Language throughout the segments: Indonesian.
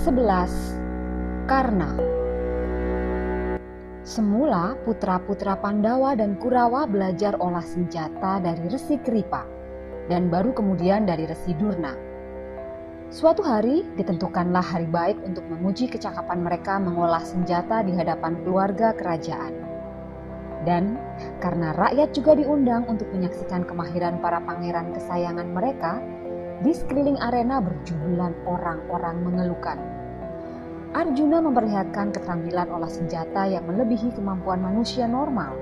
11 Karna Semula putra-putra Pandawa dan Kurawa belajar olah senjata dari Resi Kripa dan baru kemudian dari Resi Durna. Suatu hari ditentukanlah hari baik untuk menguji kecakapan mereka mengolah senjata di hadapan keluarga kerajaan. Dan karena rakyat juga diundang untuk menyaksikan kemahiran para pangeran kesayangan mereka, di sekeliling arena berjumlah orang-orang mengeluhkan. Arjuna memperlihatkan keterampilan olah senjata yang melebihi kemampuan manusia normal.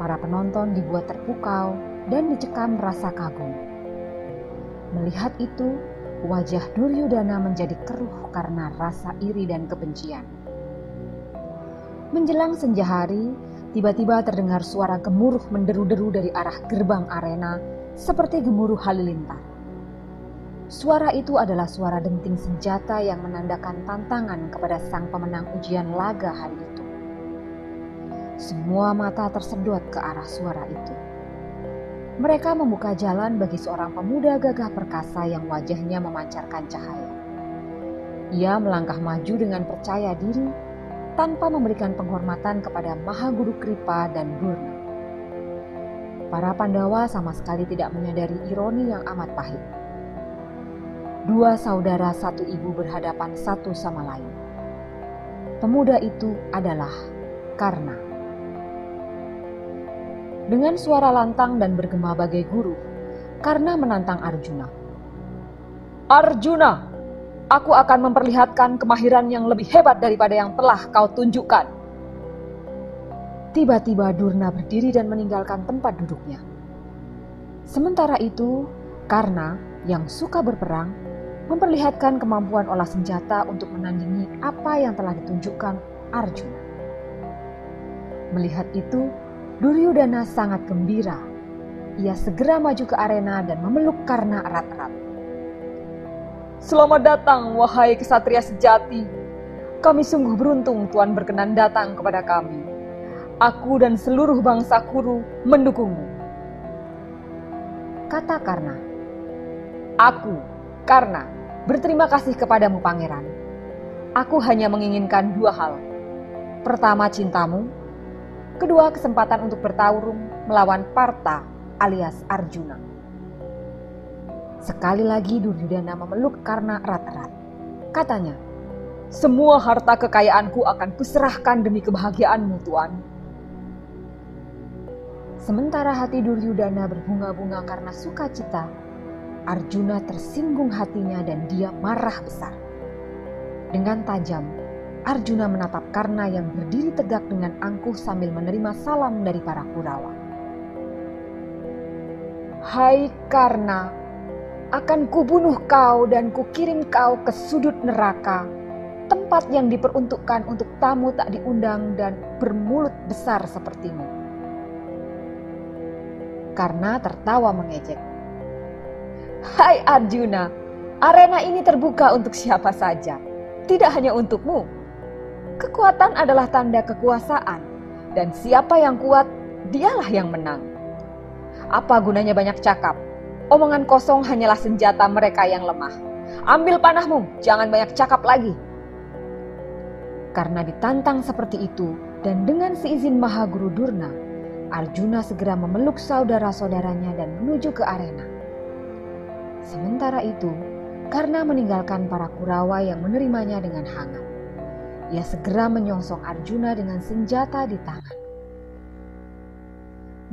Para penonton dibuat terpukau dan dicekam rasa kagum. Melihat itu, wajah Duryudana menjadi keruh karena rasa iri dan kebencian. Menjelang senja hari, tiba-tiba terdengar suara gemuruh menderu-deru dari arah gerbang arena seperti gemuruh halilintar. Suara itu adalah suara denting senjata yang menandakan tantangan kepada sang pemenang ujian laga hari itu. Semua mata tersedot ke arah suara itu. Mereka membuka jalan bagi seorang pemuda gagah perkasa yang wajahnya memancarkan cahaya. Ia melangkah maju dengan percaya diri tanpa memberikan penghormatan kepada Mahaguru Kripa dan Durna. Para Pandawa sama sekali tidak menyadari ironi yang amat pahit dua saudara satu ibu berhadapan satu sama lain. Pemuda itu adalah Karna. Dengan suara lantang dan bergema bagai guru, Karna menantang Arjuna. Arjuna, aku akan memperlihatkan kemahiran yang lebih hebat daripada yang telah kau tunjukkan. Tiba-tiba Durna berdiri dan meninggalkan tempat duduknya. Sementara itu, Karna yang suka berperang memperlihatkan kemampuan olah senjata untuk menandingi apa yang telah ditunjukkan Arjuna. Melihat itu, Duryudana sangat gembira. Ia segera maju ke arena dan memeluk Karna erat-erat. Selamat datang, wahai kesatria sejati. Kami sungguh beruntung Tuhan berkenan datang kepada kami. Aku dan seluruh bangsa Kuru mendukungmu. Kata Karna. Aku, Karna, Berterima kasih kepadamu pangeran. Aku hanya menginginkan dua hal. Pertama cintamu, kedua kesempatan untuk bertarung melawan Parta alias Arjuna. Sekali lagi Duryudana memeluk karena erat-erat. Katanya, semua harta kekayaanku akan kuserahkan demi kebahagiaanmu Tuan. Sementara hati Duryudana berbunga-bunga karena sukacita, Arjuna tersinggung hatinya dan dia marah besar. Dengan tajam, Arjuna menatap Karna yang berdiri tegak dengan angkuh sambil menerima salam dari para Kurawa. Hai Karna, akan kubunuh kau dan kukirim kau ke sudut neraka, tempat yang diperuntukkan untuk tamu tak diundang dan bermulut besar sepertimu. Karna tertawa mengejek. Hai Arjuna, arena ini terbuka untuk siapa saja, tidak hanya untukmu. Kekuatan adalah tanda kekuasaan, dan siapa yang kuat, dialah yang menang. Apa gunanya banyak cakap? Omongan kosong hanyalah senjata mereka yang lemah. Ambil panahmu, jangan banyak cakap lagi. Karena ditantang seperti itu, dan dengan seizin Mahaguru Durna, Arjuna segera memeluk saudara-saudaranya dan menuju ke arena. Sementara itu, karena meninggalkan para Kurawa yang menerimanya dengan hangat, ia segera menyongsong Arjuna dengan senjata di tangan.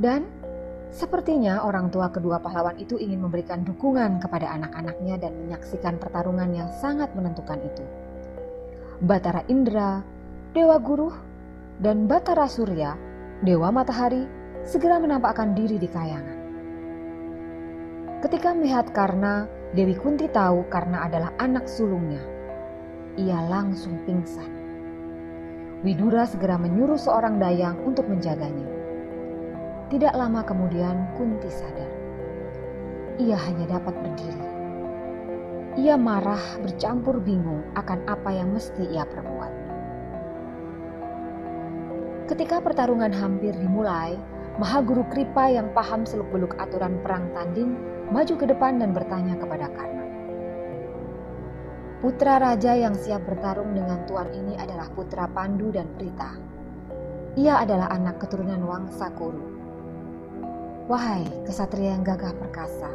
Dan Sepertinya orang tua kedua pahlawan itu ingin memberikan dukungan kepada anak-anaknya dan menyaksikan pertarungan yang sangat menentukan itu. Batara Indra, Dewa Guru, dan Batara Surya, Dewa Matahari, segera menampakkan diri di kayangan. Ketika melihat Karna, Dewi Kunti tahu Karna adalah anak sulungnya. Ia langsung pingsan. Widura segera menyuruh seorang dayang untuk menjaganya. Tidak lama kemudian Kunti sadar. Ia hanya dapat berdiri. Ia marah bercampur bingung akan apa yang mesti ia perbuat. Ketika pertarungan hampir dimulai, Mahaguru Kripa yang paham seluk-beluk aturan perang tanding maju ke depan dan bertanya kepada Karna. Putra raja yang siap bertarung dengan tuan ini adalah putra Pandu dan Prita. Ia adalah anak keturunan Wangsa Kuru Wahai kesatria yang gagah perkasa,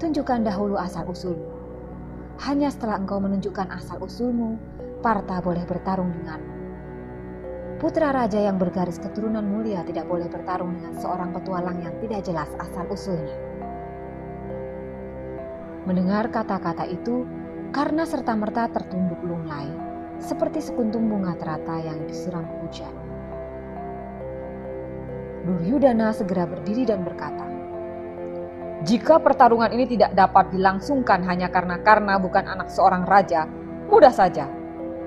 tunjukkan dahulu asal-usulmu. Hanya setelah engkau menunjukkan asal-usulmu, Parta boleh bertarung denganmu. Putra raja yang bergaris keturunan mulia tidak boleh bertarung dengan seorang petualang yang tidak jelas asal-usulnya. Mendengar kata-kata itu, karena serta-merta tertunduk lunglai, seperti sekuntum bunga terata yang disiram hujan. Duryudana segera berdiri dan berkata, "Jika pertarungan ini tidak dapat dilangsungkan hanya karena Karna bukan anak seorang raja, mudah saja.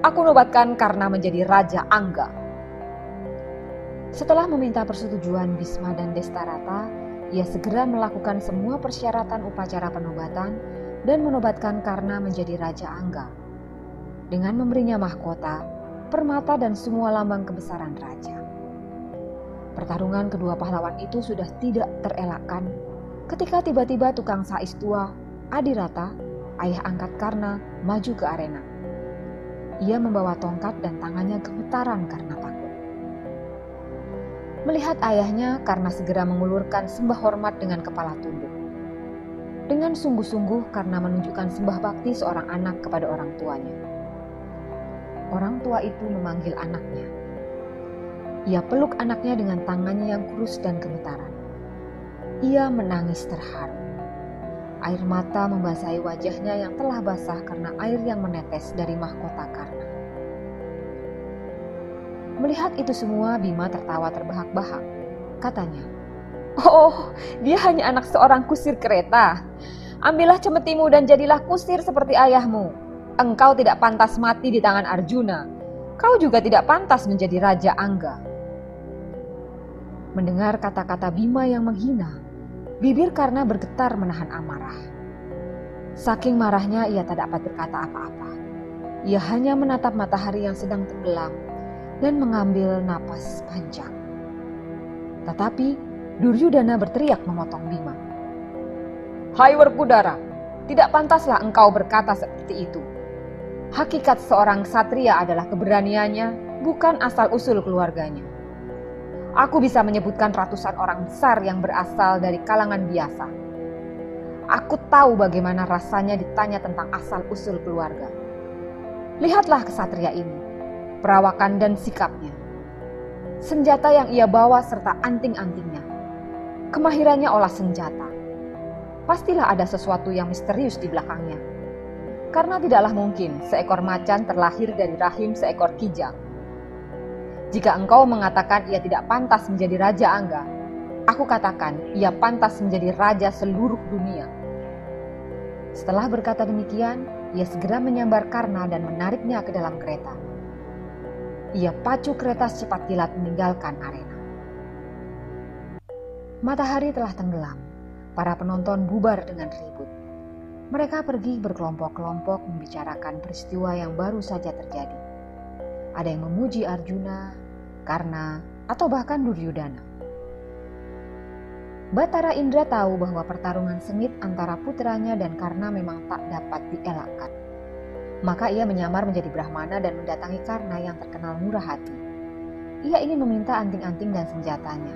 Aku nobatkan Karna menjadi raja Angga." Setelah meminta persetujuan Bisma dan Destarata, ia segera melakukan semua persyaratan upacara penobatan dan menobatkan Karna menjadi raja Angga. Dengan memberinya mahkota, permata dan semua lambang kebesaran raja. Pertarungan kedua pahlawan itu sudah tidak terelakkan ketika tiba-tiba tukang sais tua, Adirata, ayah angkat Karna, maju ke arena. Ia membawa tongkat dan tangannya gemetaran karena takut. Melihat ayahnya, Karna segera mengulurkan sembah hormat dengan kepala tunduk. Dengan sungguh-sungguh karena menunjukkan sembah bakti seorang anak kepada orang tuanya. Orang tua itu memanggil anaknya, ia peluk anaknya dengan tangannya yang kurus dan gemetaran. Ia menangis terharu. Air mata membasahi wajahnya yang telah basah karena air yang menetes dari mahkota Karna. Melihat itu semua, Bima tertawa terbahak-bahak. Katanya, Oh, dia hanya anak seorang kusir kereta. Ambillah cemetimu dan jadilah kusir seperti ayahmu. Engkau tidak pantas mati di tangan Arjuna. Kau juga tidak pantas menjadi Raja Angga. Mendengar kata-kata Bima yang menghina, bibir karena bergetar menahan amarah. Saking marahnya ia tak dapat berkata apa-apa. Ia hanya menatap matahari yang sedang tenggelam dan mengambil napas panjang. Tetapi Duryudana berteriak memotong Bima. Hai Werkudara, tidak pantaslah engkau berkata seperti itu. Hakikat seorang satria adalah keberaniannya, bukan asal-usul keluarganya. Aku bisa menyebutkan ratusan orang besar yang berasal dari kalangan biasa. Aku tahu bagaimana rasanya ditanya tentang asal-usul keluarga. Lihatlah kesatria ini, perawakan dan sikapnya. Senjata yang ia bawa serta anting-antingnya. Kemahirannya olah senjata. Pastilah ada sesuatu yang misterius di belakangnya. Karena tidaklah mungkin seekor macan terlahir dari rahim seekor kijang jika engkau mengatakan ia tidak pantas menjadi Raja Angga, aku katakan ia pantas menjadi Raja seluruh dunia. Setelah berkata demikian, ia segera menyambar Karna dan menariknya ke dalam kereta. Ia pacu kereta secepat kilat meninggalkan arena. Matahari telah tenggelam. Para penonton bubar dengan ribut. Mereka pergi berkelompok-kelompok membicarakan peristiwa yang baru saja terjadi. Ada yang memuji Arjuna, Karna, atau bahkan Duryudana. Batara Indra tahu bahwa pertarungan sengit antara putranya dan Karna memang tak dapat dielakkan. Maka ia menyamar menjadi Brahmana dan mendatangi Karna yang terkenal murah hati. Ia ingin meminta anting-anting dan senjatanya.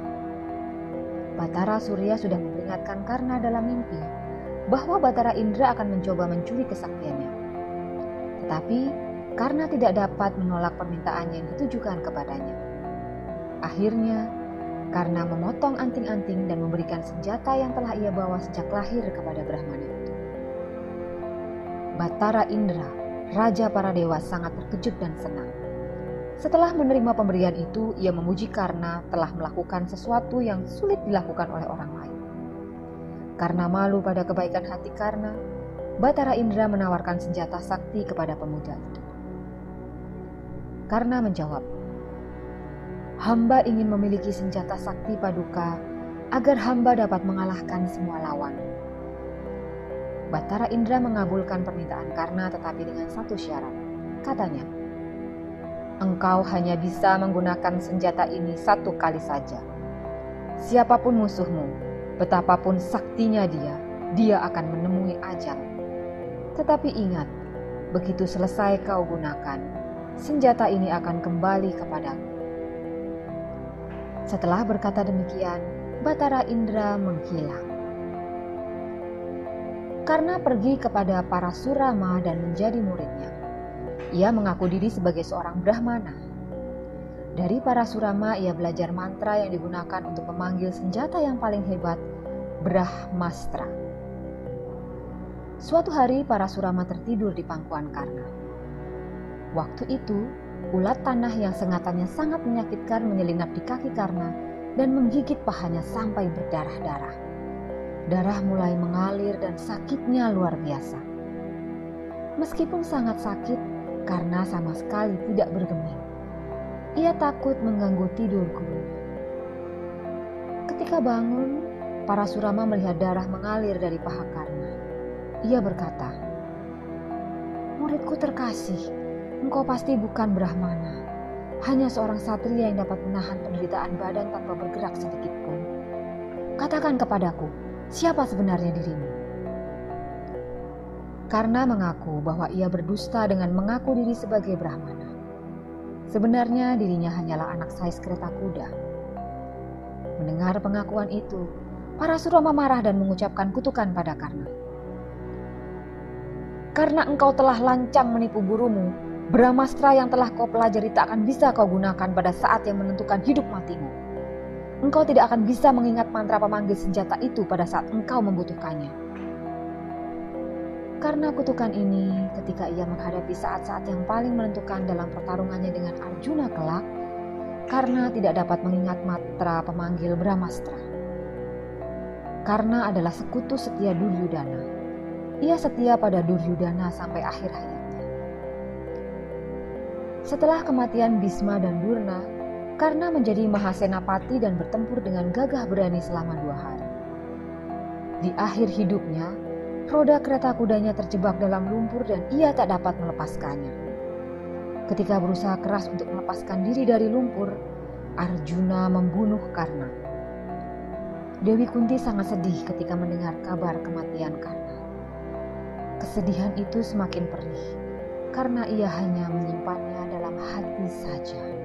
Batara Surya sudah memperingatkan Karna dalam mimpi bahwa Batara Indra akan mencoba mencuri kesaktiannya. Tetapi karena tidak dapat menolak permintaan yang ditujukan kepadanya. Akhirnya, karena memotong anting-anting dan memberikan senjata yang telah ia bawa sejak lahir kepada Brahmana itu. Batara Indra, raja para dewa sangat terkejut dan senang. Setelah menerima pemberian itu, ia memuji karena telah melakukan sesuatu yang sulit dilakukan oleh orang lain. Karena malu pada kebaikan hati karena, Batara Indra menawarkan senjata sakti kepada pemuda itu. Karena menjawab, hamba ingin memiliki senjata sakti paduka agar hamba dapat mengalahkan semua lawan. Batara Indra mengabulkan permintaan Karna tetapi dengan satu syarat. Katanya, engkau hanya bisa menggunakan senjata ini satu kali saja. Siapa pun musuhmu, betapapun saktinya dia, dia akan menemui ajal. Tetapi ingat, begitu selesai kau gunakan, senjata ini akan kembali kepadamu. Setelah berkata demikian, Batara Indra menghilang. Karena pergi kepada para surama dan menjadi muridnya, ia mengaku diri sebagai seorang Brahmana. Dari para surama, ia belajar mantra yang digunakan untuk memanggil senjata yang paling hebat, Brahmastra. Suatu hari, para surama tertidur di pangkuan Karna. Waktu itu, Ulat tanah yang sengatannya sangat menyakitkan menyelinap di kaki Karna dan menggigit pahanya sampai berdarah-darah. Darah mulai mengalir dan sakitnya luar biasa. Meskipun sangat sakit, karena sama sekali tidak bergeming. Ia takut mengganggu tidur gurunya. Ketika bangun, para surama melihat darah mengalir dari paha Karna. Ia berkata, Muridku terkasih, Engkau pasti bukan Brahmana, hanya seorang satria yang dapat menahan penderitaan badan tanpa bergerak sedikit pun. Katakan kepadaku, siapa sebenarnya dirimu? Karena mengaku bahwa ia berdusta dengan mengaku diri sebagai Brahmana. Sebenarnya dirinya hanyalah anak sais kereta kuda. Mendengar pengakuan itu, para Surama marah dan mengucapkan kutukan pada Karna. Karena engkau telah lancang menipu gurumu, Brahmastra yang telah kau pelajari tak akan bisa kau gunakan pada saat yang menentukan hidup matimu. Engkau tidak akan bisa mengingat mantra pemanggil senjata itu pada saat engkau membutuhkannya. Karena kutukan ini, ketika ia menghadapi saat-saat yang paling menentukan dalam pertarungannya dengan Arjuna kelak, karena tidak dapat mengingat mantra pemanggil Brahmastra. Karena adalah sekutu setia Duryudana. Ia setia pada Duryudana sampai akhir hayat. Setelah kematian Bisma dan Durna, karena menjadi Mahasenapati dan bertempur dengan gagah berani selama dua hari. Di akhir hidupnya, roda kereta kudanya terjebak dalam lumpur dan ia tak dapat melepaskannya. Ketika berusaha keras untuk melepaskan diri dari lumpur, Arjuna membunuh Karna. Dewi Kunti sangat sedih ketika mendengar kabar kematian Karna. Kesedihan itu semakin perih karena ia hanya menyimpannya dalam hati saja.